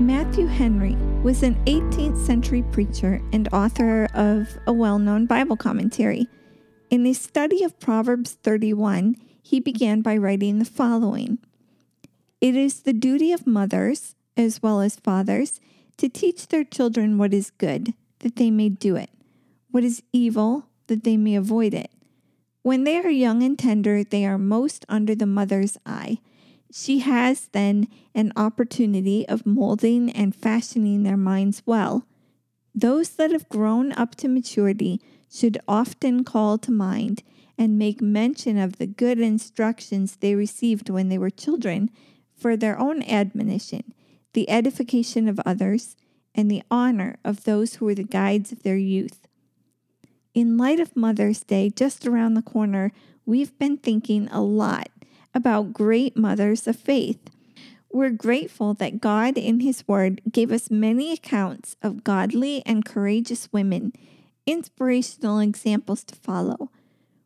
Matthew Henry was an 18th century preacher and author of a well known Bible commentary. In his study of Proverbs 31, he began by writing the following It is the duty of mothers, as well as fathers, to teach their children what is good, that they may do it, what is evil, that they may avoid it. When they are young and tender, they are most under the mother's eye she has then an opportunity of molding and fashioning their minds well. Those that have grown up to maturity should often call to mind and make mention of the good instructions they received when they were children for their own admonition, the edification of others, and the honor of those who were the guides of their youth. In light of Mother's Day, just around the corner, we've been thinking a lot about great mothers of faith. We're grateful that God in His Word gave us many accounts of godly and courageous women, inspirational examples to follow.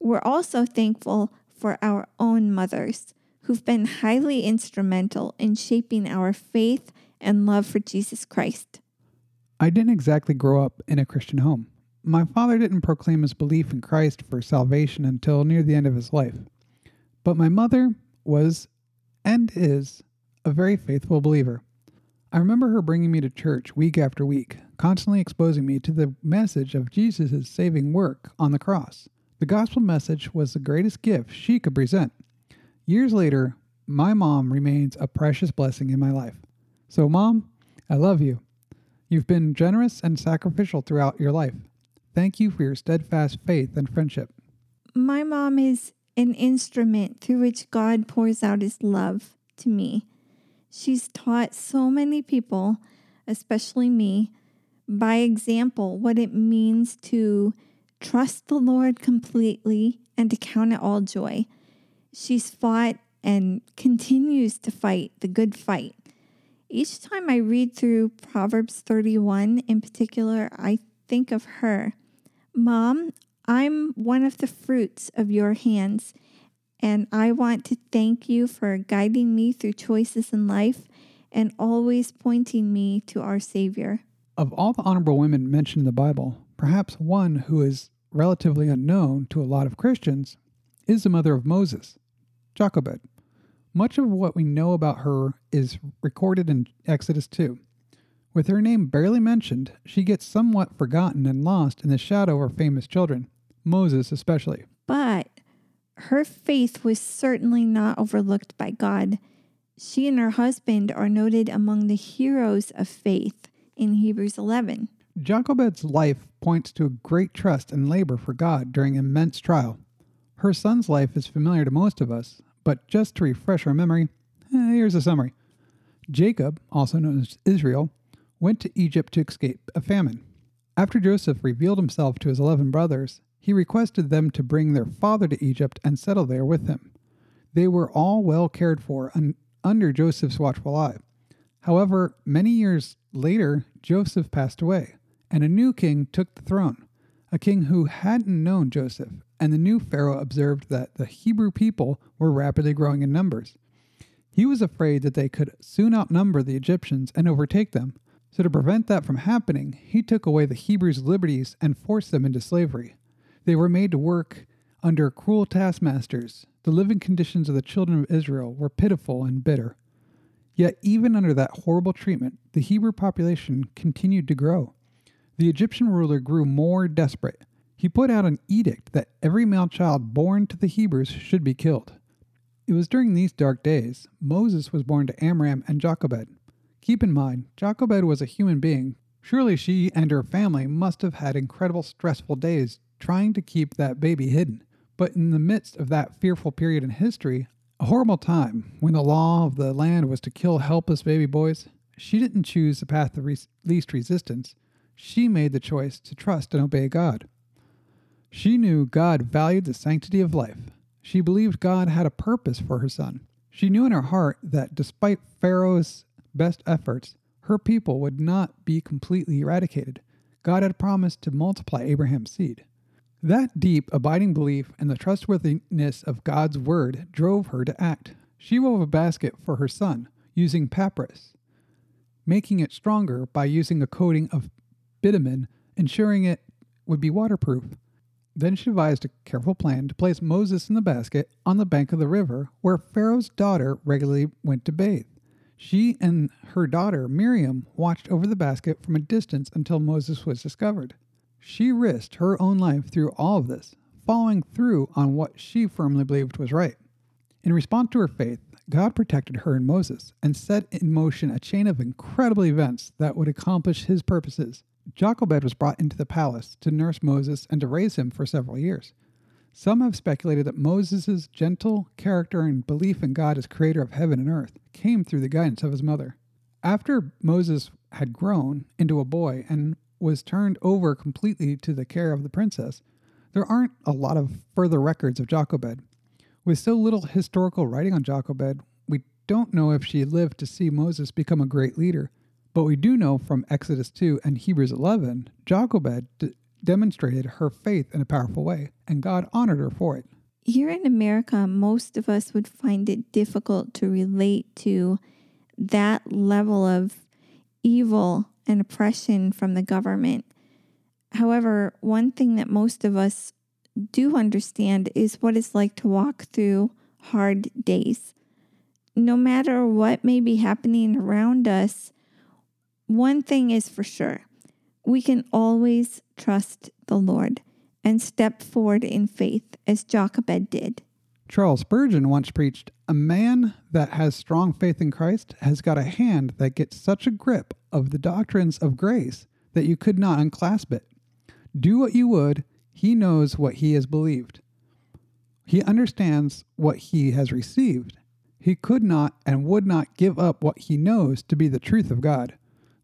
We're also thankful for our own mothers who've been highly instrumental in shaping our faith and love for Jesus Christ. I didn't exactly grow up in a Christian home. My father didn't proclaim his belief in Christ for salvation until near the end of his life. But my mother was and is a very faithful believer. I remember her bringing me to church week after week, constantly exposing me to the message of Jesus' saving work on the cross. The gospel message was the greatest gift she could present. Years later, my mom remains a precious blessing in my life. So, Mom, I love you. You've been generous and sacrificial throughout your life. Thank you for your steadfast faith and friendship. My mom is an instrument through which God pours out his love to me. She's taught so many people, especially me, by example, what it means to trust the Lord completely and to count it all joy. She's fought and continues to fight the good fight. Each time I read through Proverbs 31 in particular, I think of her. Mom, I'm one of the fruits of your hands, and I want to thank you for guiding me through choices in life and always pointing me to our Savior. Of all the honorable women mentioned in the Bible, perhaps one who is relatively unknown to a lot of Christians is the mother of Moses, Jochebed. Much of what we know about her is recorded in Exodus 2. With her name barely mentioned, she gets somewhat forgotten and lost in the shadow of her famous children. Moses especially. But her faith was certainly not overlooked by God. She and her husband are noted among the heroes of faith in Hebrews 11. Jochebed's life points to a great trust and labor for God during immense trial. Her son's life is familiar to most of us, but just to refresh our memory, here's a summary. Jacob, also known as Israel, went to Egypt to escape a famine. After Joseph revealed himself to his eleven brothers, he requested them to bring their father to Egypt and settle there with him. They were all well cared for un- under Joseph's watchful eye. However, many years later, Joseph passed away, and a new king took the throne, a king who hadn't known Joseph, and the new Pharaoh observed that the Hebrew people were rapidly growing in numbers. He was afraid that they could soon outnumber the Egyptians and overtake them, so to prevent that from happening, he took away the Hebrews' liberties and forced them into slavery. They were made to work under cruel taskmasters. The living conditions of the children of Israel were pitiful and bitter. Yet, even under that horrible treatment, the Hebrew population continued to grow. The Egyptian ruler grew more desperate. He put out an edict that every male child born to the Hebrews should be killed. It was during these dark days Moses was born to Amram and Jochebed. Keep in mind, Jochebed was a human being. Surely she and her family must have had incredible stressful days trying to keep that baby hidden. But in the midst of that fearful period in history, a horrible time when the law of the land was to kill helpless baby boys, she didn't choose the path of least resistance. She made the choice to trust and obey God. She knew God valued the sanctity of life. She believed God had a purpose for her son. She knew in her heart that despite Pharaoh's best efforts, her people would not be completely eradicated. God had promised to multiply Abraham's seed. That deep, abiding belief in the trustworthiness of God's word drove her to act. She wove a basket for her son using papyrus, making it stronger by using a coating of bitumen, ensuring it would be waterproof. Then she devised a careful plan to place Moses in the basket on the bank of the river where Pharaoh's daughter regularly went to bathe. She and her daughter Miriam watched over the basket from a distance until Moses was discovered. She risked her own life through all of this, following through on what she firmly believed was right. In response to her faith, God protected her and Moses and set in motion a chain of incredible events that would accomplish his purposes. Jochebed was brought into the palace to nurse Moses and to raise him for several years. Some have speculated that Moses' gentle character and belief in God as creator of heaven and earth came through the guidance of his mother. After Moses had grown into a boy and was turned over completely to the care of the princess, there aren't a lot of further records of Jochebed. With so little historical writing on Jochebed, we don't know if she lived to see Moses become a great leader. But we do know from Exodus 2 and Hebrews 11, Jochebed d- demonstrated her faith in a powerful way, and God honored her for it. Here in America, most of us would find it difficult to relate to that level of evil and oppression from the government. However, one thing that most of us do understand is what it's like to walk through hard days. No matter what may be happening around us, one thing is for sure we can always trust the Lord and step forward in faith as Jochebed did. Charles Spurgeon once preached A man that has strong faith in Christ has got a hand that gets such a grip of the doctrines of grace that you could not unclasp it. Do what you would, he knows what he has believed. He understands what he has received. He could not and would not give up what he knows to be the truth of God,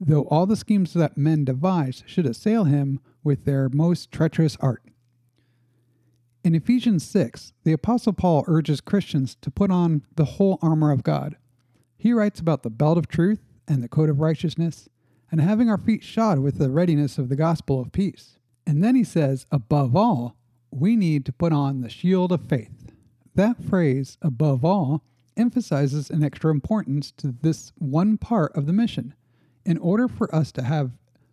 though all the schemes that men devise should assail him with their most treacherous art. In Ephesians 6, the Apostle Paul urges Christians to put on the whole armor of God. He writes about the belt of truth and the coat of righteousness, and having our feet shod with the readiness of the gospel of peace. And then he says, above all, we need to put on the shield of faith. That phrase, above all, emphasizes an extra importance to this one part of the mission. In order for us to have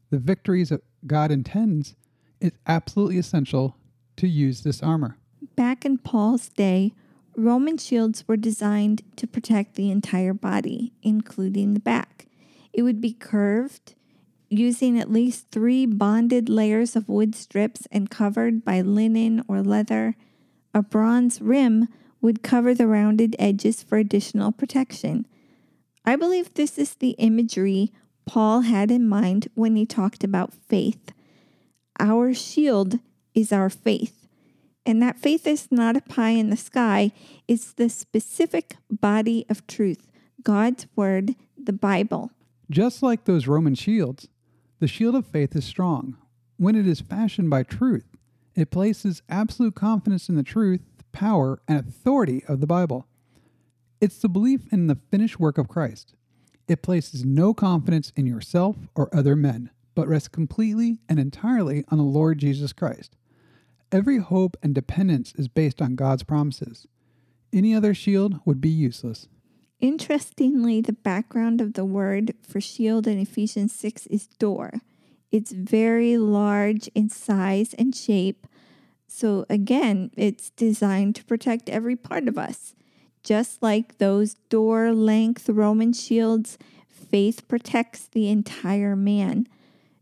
the victories that God intends, it's absolutely essential to use this armor. Back in Paul's day, Roman shields were designed to protect the entire body, including the back. It would be curved, using at least three bonded layers of wood strips and covered by linen or leather. A bronze rim would cover the rounded edges for additional protection. I believe this is the imagery Paul had in mind when he talked about faith. Our shield is our faith. And that faith is not a pie in the sky, it's the specific body of truth God's Word, the Bible. Just like those Roman shields, the shield of faith is strong. When it is fashioned by truth, it places absolute confidence in the truth, power, and authority of the Bible. It's the belief in the finished work of Christ. It places no confidence in yourself or other men, but rests completely and entirely on the Lord Jesus Christ. Every hope and dependence is based on God's promises. Any other shield would be useless. Interestingly, the background of the word for shield in Ephesians 6 is door. It's very large in size and shape. So, again, it's designed to protect every part of us. Just like those door length Roman shields, faith protects the entire man.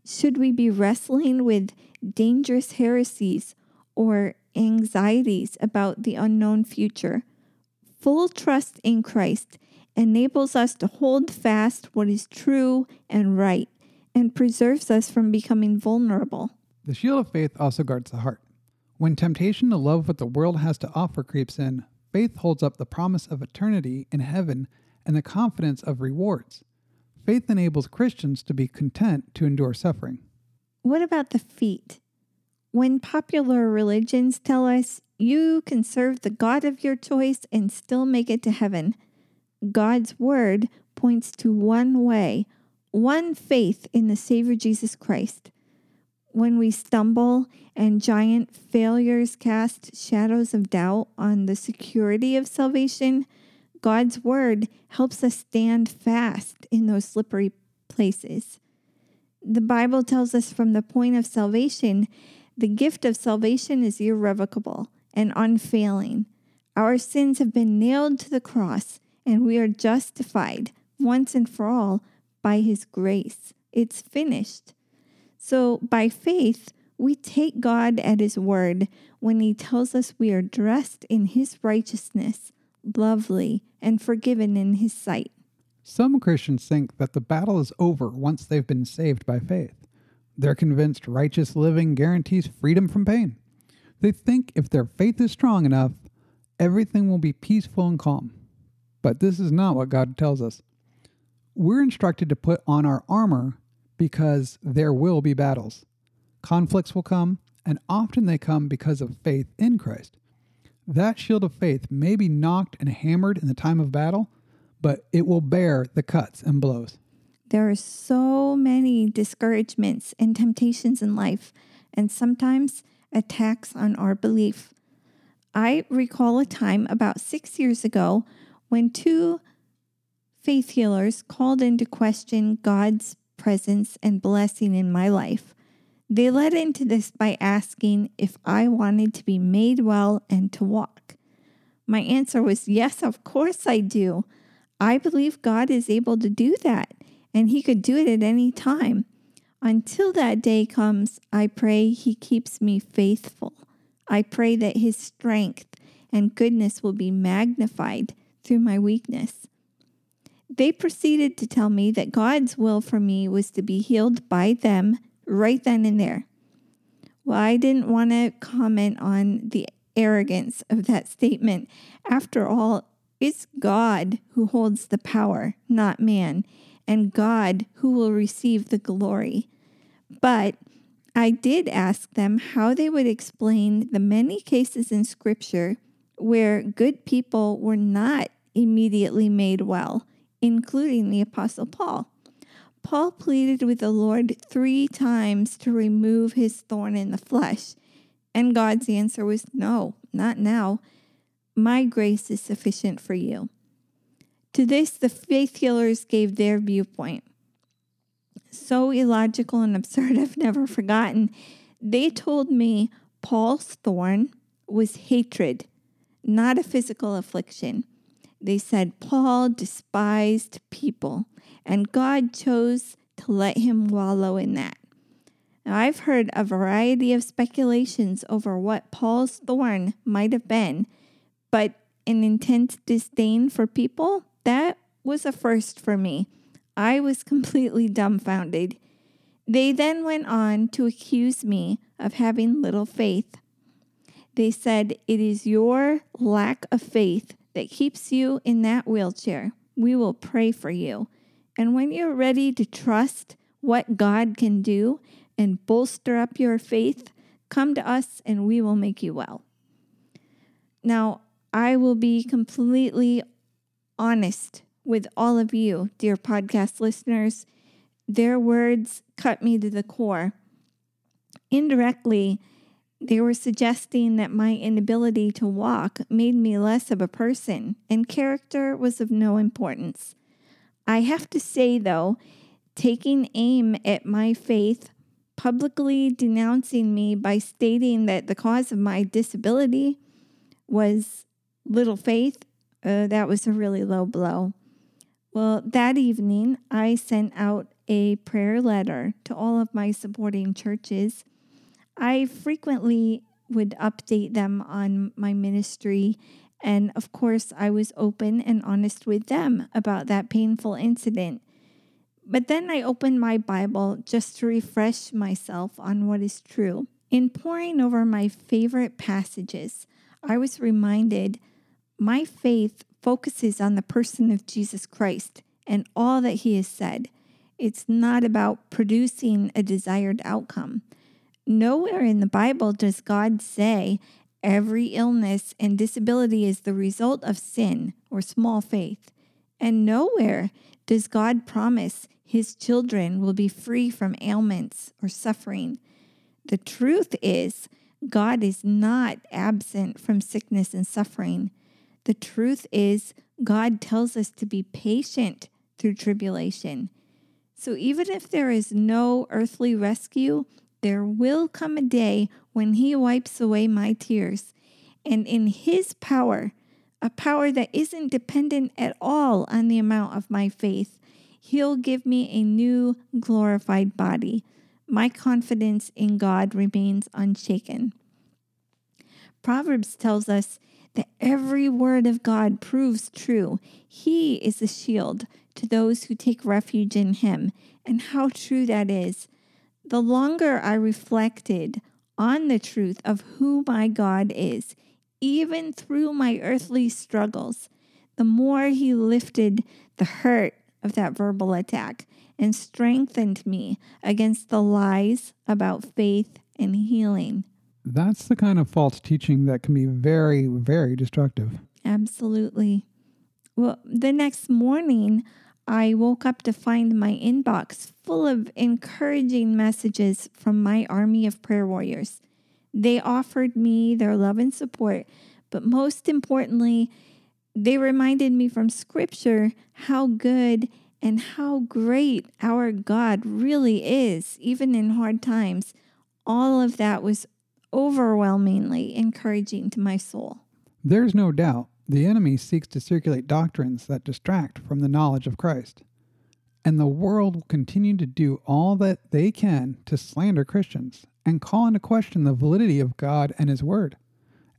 Should we be wrestling with dangerous heresies or anxieties about the unknown future? Full trust in Christ enables us to hold fast what is true and right and preserves us from becoming vulnerable. The shield of faith also guards the heart. When temptation to love what the world has to offer creeps in, faith holds up the promise of eternity in heaven and the confidence of rewards. Faith enables Christians to be content to endure suffering. What about the feet? When popular religions tell us you can serve the God of your choice and still make it to heaven, God's word points to one way, one faith in the Savior Jesus Christ. When we stumble and giant failures cast shadows of doubt on the security of salvation, God's word helps us stand fast in those slippery places. The Bible tells us from the point of salvation, the gift of salvation is irrevocable and unfailing. Our sins have been nailed to the cross, and we are justified once and for all by His grace. It's finished. So, by faith, we take God at His word when He tells us we are dressed in His righteousness, lovely, and forgiven in His sight. Some Christians think that the battle is over once they've been saved by faith. They're convinced righteous living guarantees freedom from pain. They think if their faith is strong enough, everything will be peaceful and calm. But this is not what God tells us. We're instructed to put on our armor because there will be battles. Conflicts will come, and often they come because of faith in Christ. That shield of faith may be knocked and hammered in the time of battle, but it will bear the cuts and blows. There are so many discouragements and temptations in life, and sometimes attacks on our belief. I recall a time about six years ago when two faith healers called into question God's presence and blessing in my life. They led into this by asking if I wanted to be made well and to walk. My answer was yes, of course I do. I believe God is able to do that, and He could do it at any time. Until that day comes, I pray He keeps me faithful. I pray that His strength and goodness will be magnified through my weakness. They proceeded to tell me that God's will for me was to be healed by them right then and there. Well, I didn't want to comment on the arrogance of that statement. After all, it's God who holds the power, not man, and God who will receive the glory. But I did ask them how they would explain the many cases in Scripture where good people were not immediately made well, including the Apostle Paul. Paul pleaded with the Lord three times to remove his thorn in the flesh, and God's answer was no, not now. My grace is sufficient for you. To this, the faith healers gave their viewpoint. So illogical and absurd, I've never forgotten. They told me Paul's thorn was hatred, not a physical affliction. They said Paul despised people, and God chose to let him wallow in that. Now, I've heard a variety of speculations over what Paul's thorn might have been, but an intense disdain for people, that was a first for me. I was completely dumbfounded. They then went on to accuse me of having little faith. They said, It is your lack of faith that keeps you in that wheelchair. We will pray for you. And when you're ready to trust what God can do and bolster up your faith, come to us and we will make you well. Now, I will be completely honest with all of you, dear podcast listeners. Their words cut me to the core. Indirectly, they were suggesting that my inability to walk made me less of a person, and character was of no importance. I have to say, though, taking aim at my faith, publicly denouncing me by stating that the cause of my disability was little faith, uh, that was a really low blow. Well, that evening, I sent out a prayer letter to all of my supporting churches I frequently would update them on my ministry. And of course, I was open and honest with them about that painful incident. But then I opened my Bible just to refresh myself on what is true. In poring over my favorite passages, I was reminded my faith focuses on the person of Jesus Christ and all that he has said. It's not about producing a desired outcome. Nowhere in the Bible does God say every illness and disability is the result of sin or small faith. And nowhere does God promise his children will be free from ailments or suffering. The truth is, God is not absent from sickness and suffering. The truth is, God tells us to be patient through tribulation. So even if there is no earthly rescue, there will come a day when He wipes away my tears. And in His power, a power that isn't dependent at all on the amount of my faith, He'll give me a new glorified body. My confidence in God remains unshaken. Proverbs tells us that every word of God proves true. He is a shield to those who take refuge in Him. And how true that is. The longer I reflected on the truth of who my God is, even through my earthly struggles, the more He lifted the hurt of that verbal attack and strengthened me against the lies about faith and healing. That's the kind of false teaching that can be very, very destructive. Absolutely. Well, the next morning, I woke up to find my inbox full of encouraging messages from my army of prayer warriors. They offered me their love and support, but most importantly, they reminded me from Scripture how good and how great our God really is, even in hard times. All of that was overwhelmingly encouraging to my soul. There's no doubt the enemy seeks to circulate doctrines that distract from the knowledge of Christ. And the world will continue to do all that they can to slander Christians and call into question the validity of God and His Word.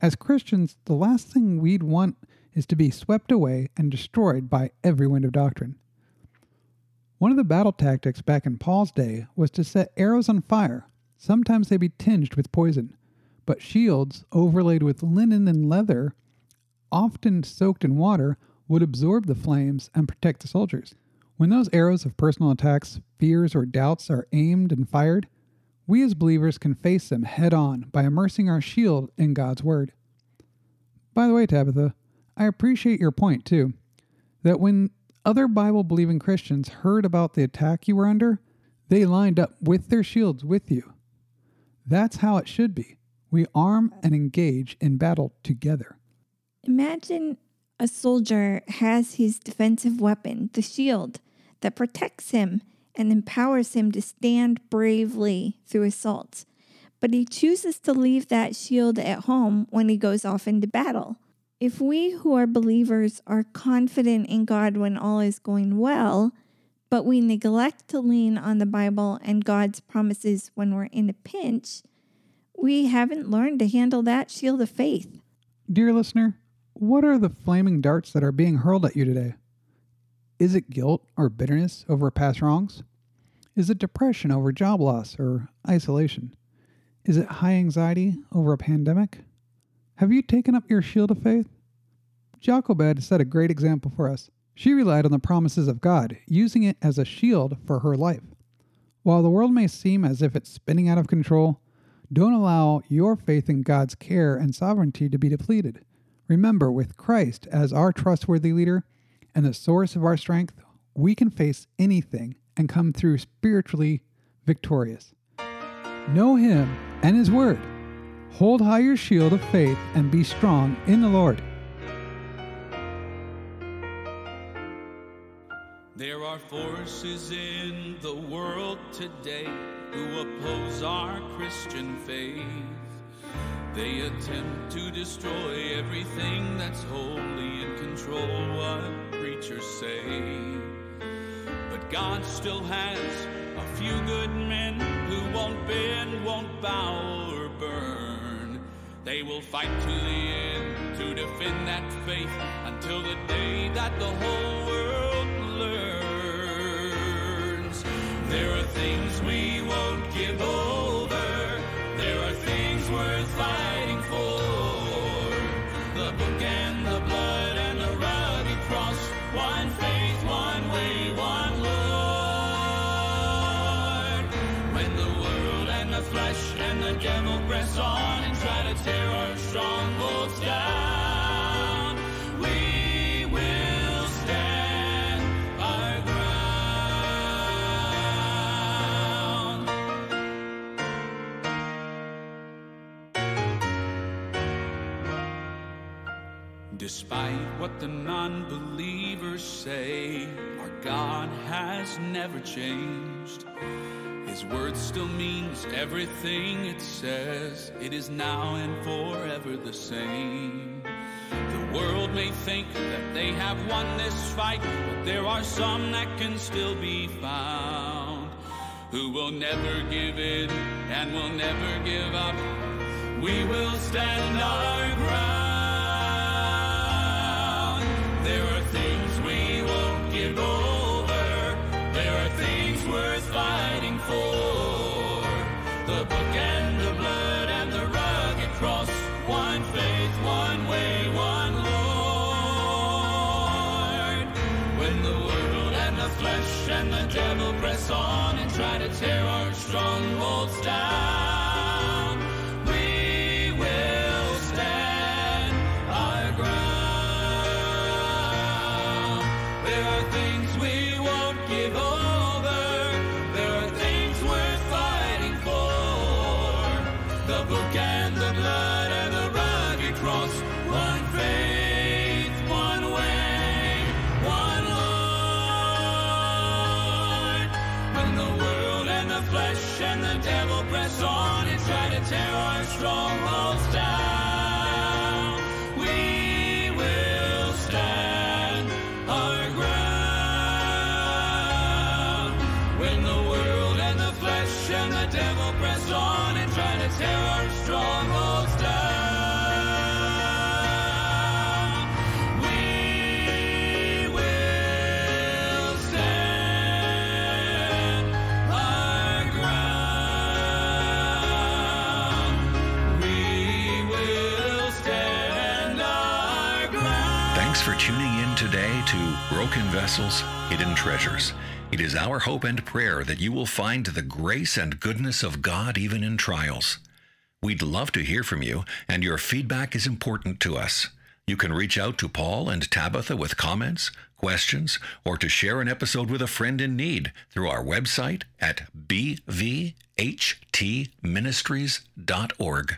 As Christians, the last thing we'd want is to be swept away and destroyed by every wind of doctrine. One of the battle tactics back in Paul's day was to set arrows on fire. Sometimes they'd be tinged with poison but shields overlaid with linen and leather, often soaked in water, would absorb the flames and protect the soldiers. When those arrows of personal attacks, fears, or doubts are aimed and fired, we as believers can face them head on by immersing our shield in God's Word. By the way, Tabitha, I appreciate your point too, that when other Bible believing Christians heard about the attack you were under, they lined up with their shields with you. That's how it should be. We arm and engage in battle together. Imagine a soldier has his defensive weapon, the shield, that protects him and empowers him to stand bravely through assaults. But he chooses to leave that shield at home when he goes off into battle. If we who are believers are confident in God when all is going well, but we neglect to lean on the Bible and God's promises when we're in a pinch, we haven't learned to handle that shield of faith. Dear listener, what are the flaming darts that are being hurled at you today? Is it guilt or bitterness over past wrongs? Is it depression over job loss or isolation? Is it high anxiety over a pandemic? Have you taken up your shield of faith? Jochebed set a great example for us. She relied on the promises of God, using it as a shield for her life. While the world may seem as if it's spinning out of control, don't allow your faith in God's care and sovereignty to be depleted. Remember, with Christ as our trustworthy leader and the source of our strength, we can face anything and come through spiritually victorious. Know Him and His Word. Hold high your shield of faith and be strong in the Lord. There are forces in the world today who oppose our Christian faith. They attempt to destroy everything that's holy and control what preachers say. But God still has a few good men who won't bend, won't bow or burn. They will fight to the end to defend that faith until the day that the whole world There are things we won't give over. There are things worth fighting for. The book and the blood and the rugged cross. One faith, one way, one Lord. When the world and the flesh and the devil press on and try to tear our strongholds down. Despite what the non believers say, our God has never changed. His word still means everything it says. It is now and forever the same. The world may think that they have won this fight, but there are some that can still be found who will never give in and will never give up. We will stand our ground. There are things we won't give over. There are things worth fighting for. The book and the blood and the cross. One faith, one way, one Lord. When the world and the flesh and the devil press on and try to tear our strongholds down, things we won't give over. To Broken Vessels, Hidden Treasures. It is our hope and prayer that you will find the grace and goodness of God even in trials. We'd love to hear from you, and your feedback is important to us. You can reach out to Paul and Tabitha with comments, questions, or to share an episode with a friend in need through our website at bvhtministries.org.